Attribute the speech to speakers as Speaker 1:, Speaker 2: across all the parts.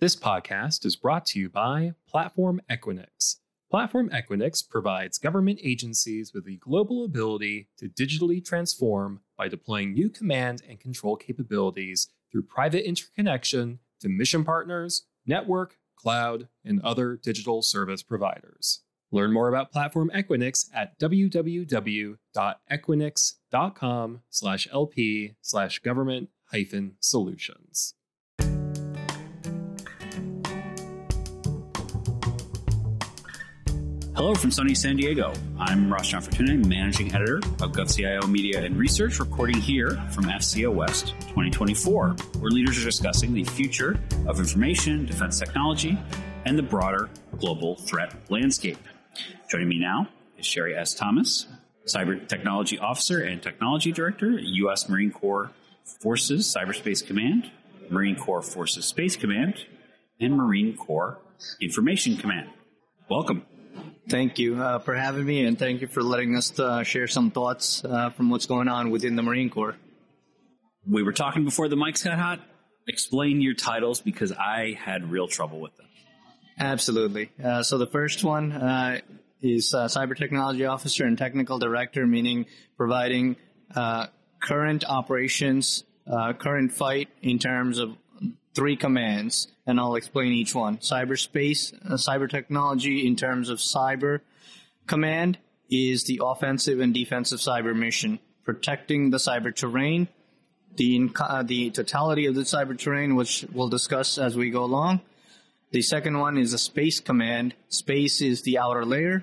Speaker 1: This podcast is brought to you by Platform Equinix. Platform Equinix provides government agencies with the global ability to digitally transform by deploying new command and control capabilities through private interconnection to mission partners, network, cloud, and other digital service providers. Learn more about Platform Equinix at www.equinix.com
Speaker 2: Hello from sunny San Diego. I'm Ross Gianfortune, Managing Editor of GovCIO Media and Research, recording here from AFCEA West 2024, where leaders are discussing the future of information, defense technology, and the broader global threat landscape. Joining me now is Shery S. Thomas, Cyber Technology Officer and Technology Director U.S. Marine Corps Forces Cyberspace Command, Marine Corps Forces Space Command, and Marine Corps Information Command. Welcome.
Speaker 3: Thank you uh, for having me, and thank you for letting us uh, share some thoughts uh, from what's going on within the Marine Corps.
Speaker 2: We were talking before the mics got hot. Explain your titles because I had real trouble with them.
Speaker 3: Absolutely. Uh, so the first one uh, is uh, Cyber Technology Officer and Technical Director, meaning providing current operations, current fight in terms of three commands, and I'll explain each one. Cyberspace, uh, cyber technology in terms of cyber command is the offensive and defensive cyber mission, protecting the cyber terrain, the, uh, the totality of the cyber terrain, which we'll discuss as we go along. The second one is a space command. Space is the outer layer,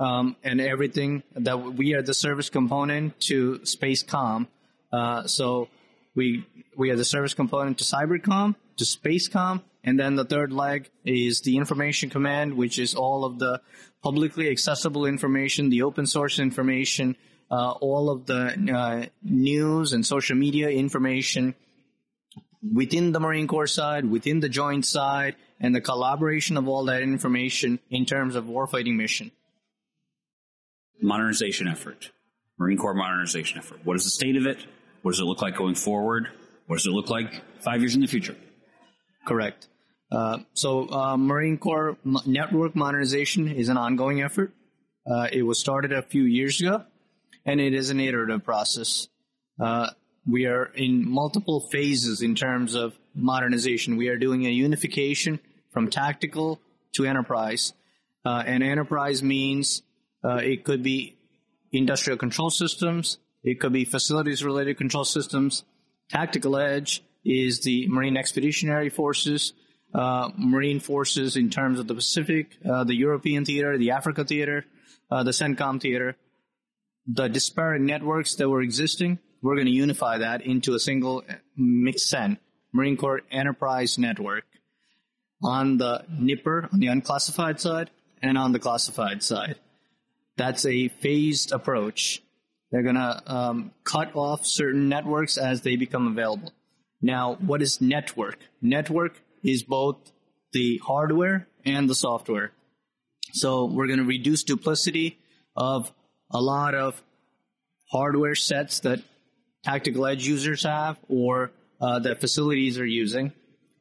Speaker 3: um, and everything that we are the service component to space com. Uh, so we we are the service component to cybercom to spacecom and then the third leg is the information command which is all of the publicly accessible information the open source information uh, all of the uh, news and social media information within the marine corps side within the joint side and the collaboration of all that information in terms of warfighting mission.
Speaker 2: Modernization effort. Marine corps modernization effort. What is the state of it what does it look like going forward? What does it look like five years in the future?
Speaker 3: Correct. Uh, so, uh, Marine Corps network modernization is an ongoing effort. Uh, it was started a few years ago, and it is an iterative process. Uh, we are in multiple phases in terms of modernization. We are doing a unification from tactical to enterprise. Uh, and enterprise means uh, it could be industrial control systems, it could be facilities related control systems. Tactical Edge is the Marine Expeditionary Forces, uh, Marine Forces in terms of the Pacific, uh, the European theater, the Africa theater, uh, the CENTCOM theater. The disparate networks that were existing, we're going to unify that into a single MCEN, Marine Corps Enterprise Network. On the NIPR, on the unclassified side, and on the classified side. That's a phased approach they're going to um, cut off certain networks as they become available. Now, what is network? Network is both the hardware and the software. So we're going to reduce duplicity of a lot of hardware sets that tactical edge users have or uh, that facilities are using.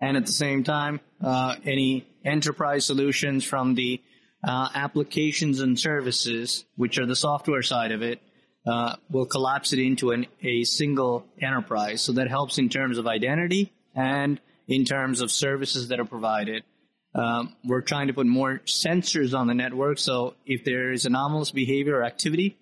Speaker 3: And at the same time, uh, any enterprise solutions from the uh, applications and services, which are the software side of it, uh, will collapse it into an, a single enterprise. So that helps in terms of identity and in terms of services that are provided. Um, we're trying to put more sensors on the network, so if there is anomalous behavior or activity,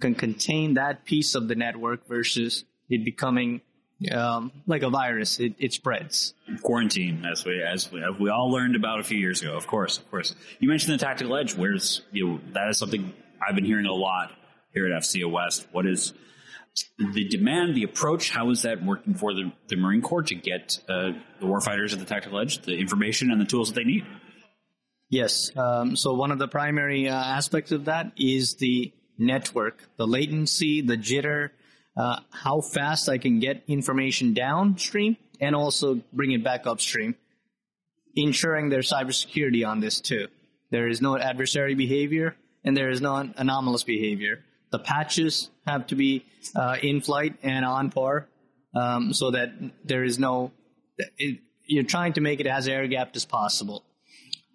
Speaker 3: can contain that piece of the network versus it becoming um, like a virus. It, it, spreads.
Speaker 2: Quarantine, as we as we, as we all learned about a few years ago. Of course, of course. You mentioned the tactical edge. Where's you know, that is something I've been hearing a lot here at AFCEA West. What is the demand, the approach? How is that working for the, the Marine Corps to get uh, the warfighters at the tactical edge the information and the tools that they need?
Speaker 3: Yes. Um, so one of the primary uh, aspects of that is the network, the latency, the jitter, uh, how fast I can get information downstream and also bring it back upstream, ensuring there's cybersecurity on this too. There is no adversary behavior and there is no anomalous behavior the patches have to be uh, in flight and on par um, so that there is no it, you're trying to make it as air gapped as possible.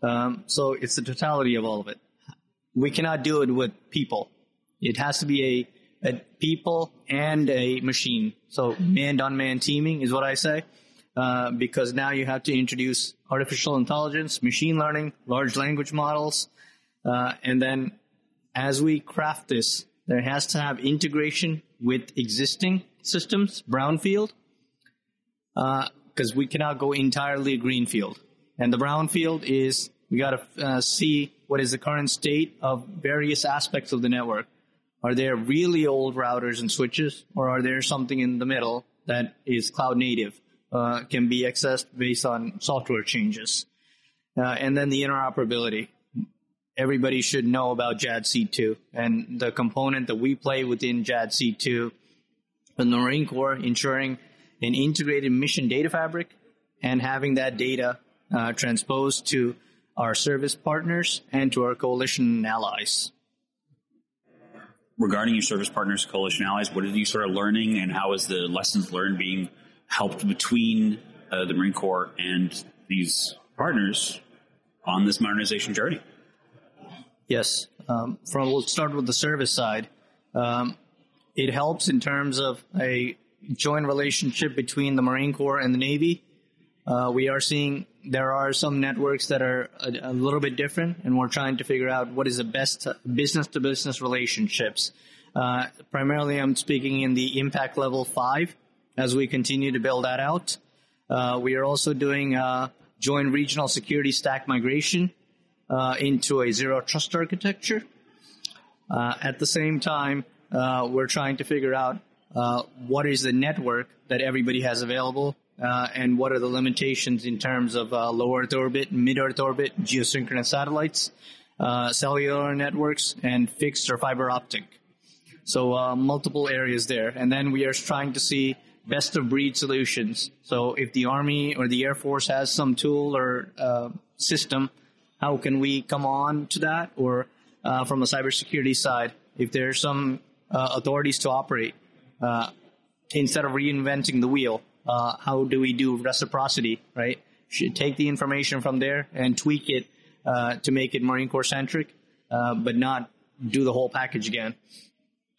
Speaker 3: Um, so it's the totality of all of it. We cannot do it with people. It has to be a, a people and a machine. So man on man teaming is what I say. Uh, because now you have to introduce artificial intelligence, machine learning, large language models, uh, and then as we craft this, there has to have integration with existing systems, brownfield, because uh, we cannot go entirely greenfield. And the brownfield is we got to uh, see what is the current state of various aspects of the network. Are there really old routers and switches, or are there something in the middle that is cloud native? uh, can be accessed based on software changes. Uh, and then the interoperability. Everybody should know about JADC2 and the component that we play within JADC2 and the Marine Corps ensuring an integrated mission data fabric and having that data uh, transposed to our service partners and to our coalition allies.
Speaker 2: Regarding your service partners, coalition allies, what are you sort of learning and how is the lessons learned being helped between uh, the Marine Corps and these partners on this modernization journey.
Speaker 3: Yes. Um, from we'll start with the service side. Um, it helps in terms of a joint relationship between the Marine Corps and the Navy. Uh, we are seeing there are some networks that are a, a, little bit different, and we're trying to figure out what is the best business to business relationships. Uh, primarily, I'm speaking in the impact level five as we continue to build that out. Uh, we are also doing a joint regional security stack migration uh, into a zero trust architecture. Uh, at the same time, uh, we're trying to figure out uh, what is the network that everybody has available uh, and what are the limitations in terms of low Earth orbit, mid Earth orbit, geosynchronous satellites, cellular networks, and fixed or fiber optic. So multiple areas there. And then we are trying to see best of breed solutions. So if the Army or the Air Force has some tool or uh, system, how can we come on to that? Or uh, from a cybersecurity side, if there are some uh, authorities to operate, uh, instead of reinventing the wheel, uh, how do we do reciprocity, right? Should take the information from there and tweak it uh, to make it Marine Corps centric, but not do the whole package again.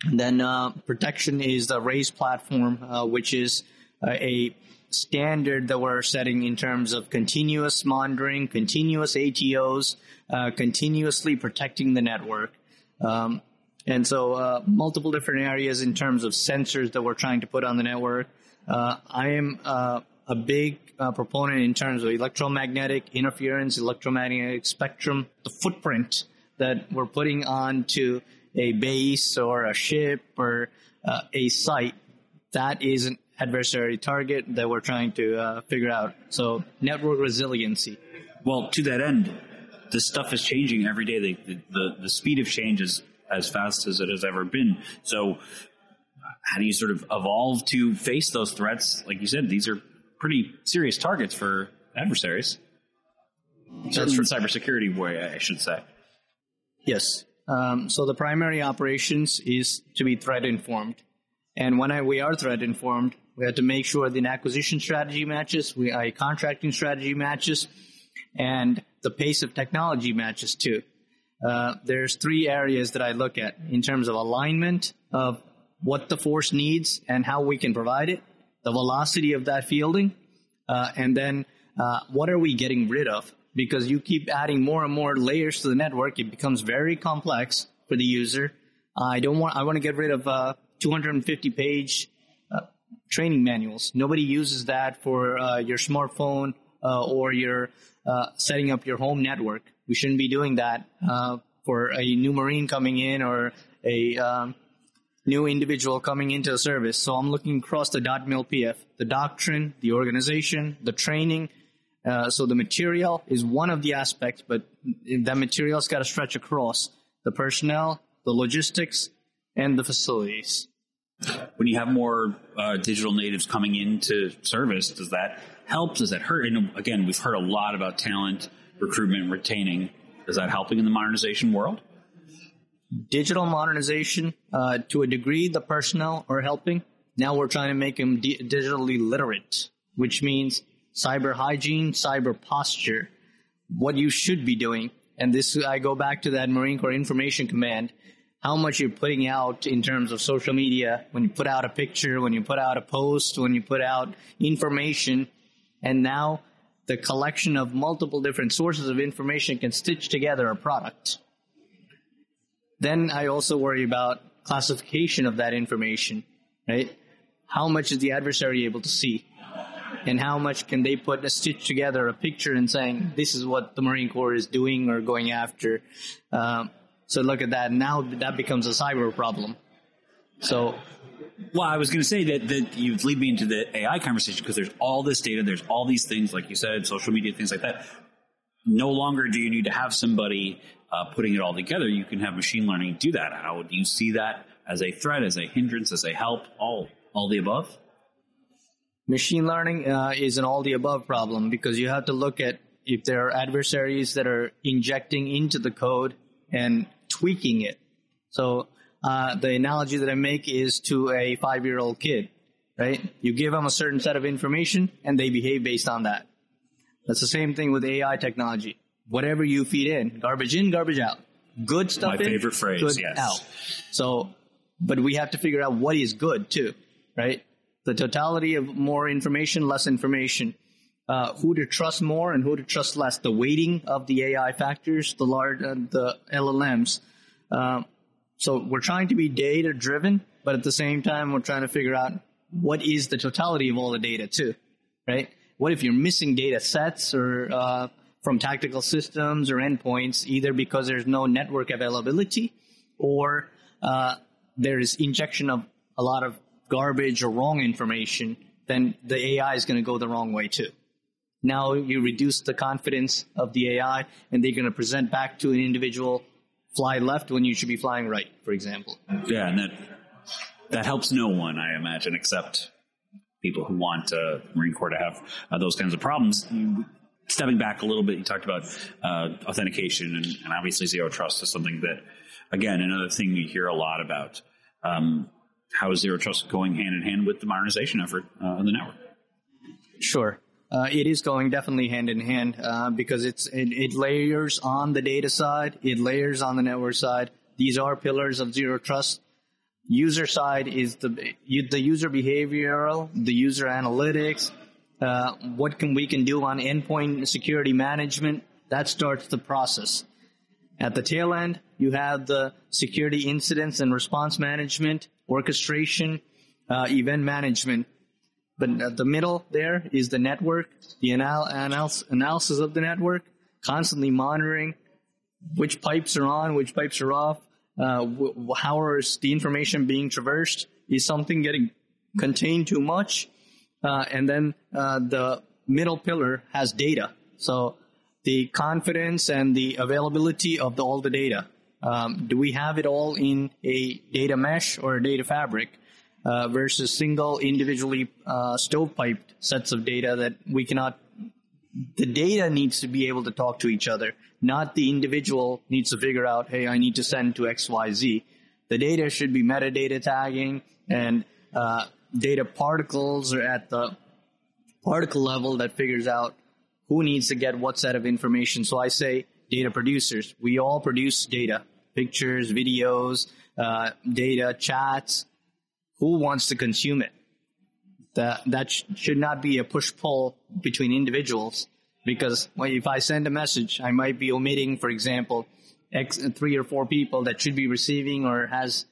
Speaker 3: And then uh, protection is the RAISE platform, uh, which is uh, a standard that we're setting in terms of continuous monitoring, continuous ATOs, uh, continuously protecting the network. Um, and so uh, multiple different areas in terms of sensors that we're trying to put on the network. Uh, I am a big proponent in terms of electromagnetic interference, electromagnetic spectrum, the footprint that we're putting on to a base or a ship or uh, a site, that is an adversary target that we're trying to uh, figure out. So network resiliency.
Speaker 2: Well, to that end, this stuff is changing every day. The, the, the speed of change is as fast as it has ever been. So how do you sort of evolve to face those threats? Like you said, these are pretty serious targets for adversaries. Certainly in cybersecurity way, I should say.
Speaker 3: Yes. Um, so the primary operations is to be threat informed. And when I, we are threat informed, we have to make sure the acquisition strategy matches, we, a contracting strategy matches, and the pace of technology matches too. Uh, there's three areas that I look at in terms of alignment of what the force needs and how we can provide it, the velocity of that fielding, uh, and then uh, what are we getting rid of? because you keep adding more and more layers to the network. It becomes very complex for the user. I don't want, I want to get rid of uh, 250 page uh, training manuals. Nobody uses that for uh, your smartphone uh, or your uh, setting up your home network. We shouldn't be doing that uh, for a new Marine coming in or a um, new individual coming into the service. So I'm looking across the DOTMLPF, the doctrine, the organization, the training, uh, so the material is one of the aspects, but that material's got to stretch across the personnel, the logistics, and the facilities.
Speaker 2: When you have more uh, digital natives coming into service, does that help? Does that hurt? And again, we've heard a lot about talent recruitment, and retaining. Is that helping in the modernization world?
Speaker 3: Digital modernization, uh, to a degree, the personnel are helping. Now we're trying to make them digitally literate, which means cyber hygiene, cyber posture, what you should be doing. And this, I go back to that Marine Corps information command, how much you're putting out in terms of social media, when you put out a picture, when you put out a post, when you put out information, and now the collection of multiple different sources of information can stitch together a product. Then I also worry about classification of that information, right? How much is the adversary able to see? And how much can they put a stitch together a picture and saying, this is what the Marine Corps is doing or going after? Um, so look at that. Now that becomes a cyber problem. So
Speaker 2: well, I was going to say that, that you lead me into the AI conversation because there's all this data, there's all these things, like you said, social media, things like that. No longer do you need to have somebody uh, putting it all together. You can have machine learning do that. How do you see that as a threat, as a hindrance, as a help, all all the above?
Speaker 3: Machine learning uh, is an all the above problem because you have to look at if there are adversaries that are injecting into the code and tweaking it. So uh, the analogy that I make is to a five year old kid, right? You give them a certain set of information and they behave based on that. That's the same thing with AI technology. Whatever you feed in, garbage in, garbage out. Good stuff
Speaker 2: My
Speaker 3: in,
Speaker 2: favorite phrase,
Speaker 3: good
Speaker 2: yes.
Speaker 3: out. So, but we have to figure out what is good too, right? The totality of more information, less information. Uh, who to trust more and who to trust less. The weighting of the AI factors, the large, uh, the LLMs. Uh, so we're trying to be data driven, but at the same time, we're trying to figure out what is the totality of all the data too, right? What if you're missing data sets or uh, from tactical systems or endpoints, either because there's no network availability or uh, there is injection of a lot of garbage or wrong information, then the AI is going to go the wrong way too. Now you reduce the confidence of the AI and they're going to present back to an individual fly left when you should be flying right, for example.
Speaker 2: Yeah, and that that helps no one, I imagine, except people who want uh, Marine Corps to have uh, those kinds of problems. Stepping back a little bit, you talked about uh, authentication, and, and, obviously zero trust is something that, again, another thing we hear a lot about. Um, how is zero trust going hand in hand with the modernization effort uh, the network?
Speaker 3: Sure. Uh, it is going definitely hand in hand uh, because it's it, it, layers on the data side, it layers on the network side. These are pillars of zero trust. User side is the the user behavioral, the user analytics. Uh, what can we can do on endpoint security management? That starts the process. At the tail end, you have the security incidents and response management, orchestration, uh, event management but the middle there is the network, the anal- anal- analysis of the network, constantly monitoring which pipes are on, which pipes are off, uh, w- how is the information being traversed? Is something getting contained too much? Uh, and then uh, the middle pillar has data. So the confidence and the availability of the, all the data. Um, do we have it all in a data mesh or a data fabric? Uh, versus single individually uh, stovepiped sets of data that we cannot. The data needs to be able to talk to each other, not the individual needs to figure out, hey, I need to send to XYZ. The data should be metadata tagging and uh, data particles are at the particle level that figures out who needs to get what set of information. So I say data producers. We all produce data, pictures, videos, uh, data, chats, who wants to consume it. That that sh- should not be a push pull between individuals because well, if I send a message, I might be omitting, for example, X, three or four people that should be receiving or has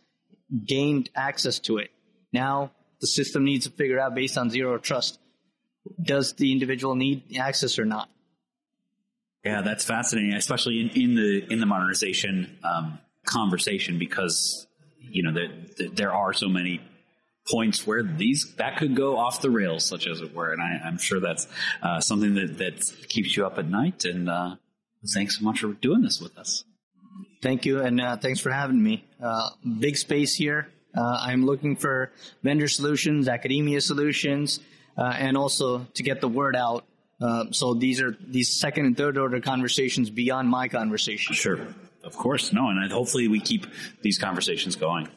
Speaker 3: gained access to it. Now the system needs to figure out based on zero trust, does the individual need access or not?
Speaker 2: Yeah, that's fascinating, especially in, in the in the modernization um, conversation because you know there there are so many points where these that could go off the rails, such as it were. And I, am sure that's uh, something that that keeps you up at night. And uh, thanks so much for doing this with us.
Speaker 3: Thank you, and uh, thanks for having me. Uh, big space here. Uh, I'm looking for vendor solutions, academia solutions, uh, and also to get the word out. so these are these second and third order conversations beyond my conversation.
Speaker 2: Sure, of course, no, and hopefully we keep these conversations going.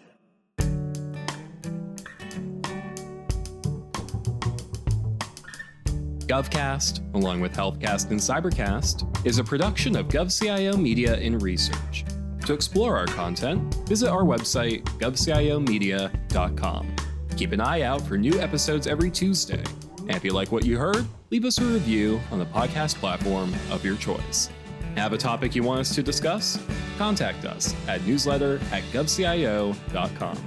Speaker 1: GovCast, along with HealthCast and Cybercast, is a production of GovCIO Media and Research. To explore our content, visit our website, govciomedia.com. Keep an eye out for new episodes every Tuesday. And if you like what you heard, leave us a review on the podcast platform of your choice. Have a topic you want us to discuss? Contact us at newsletter at govcio.com.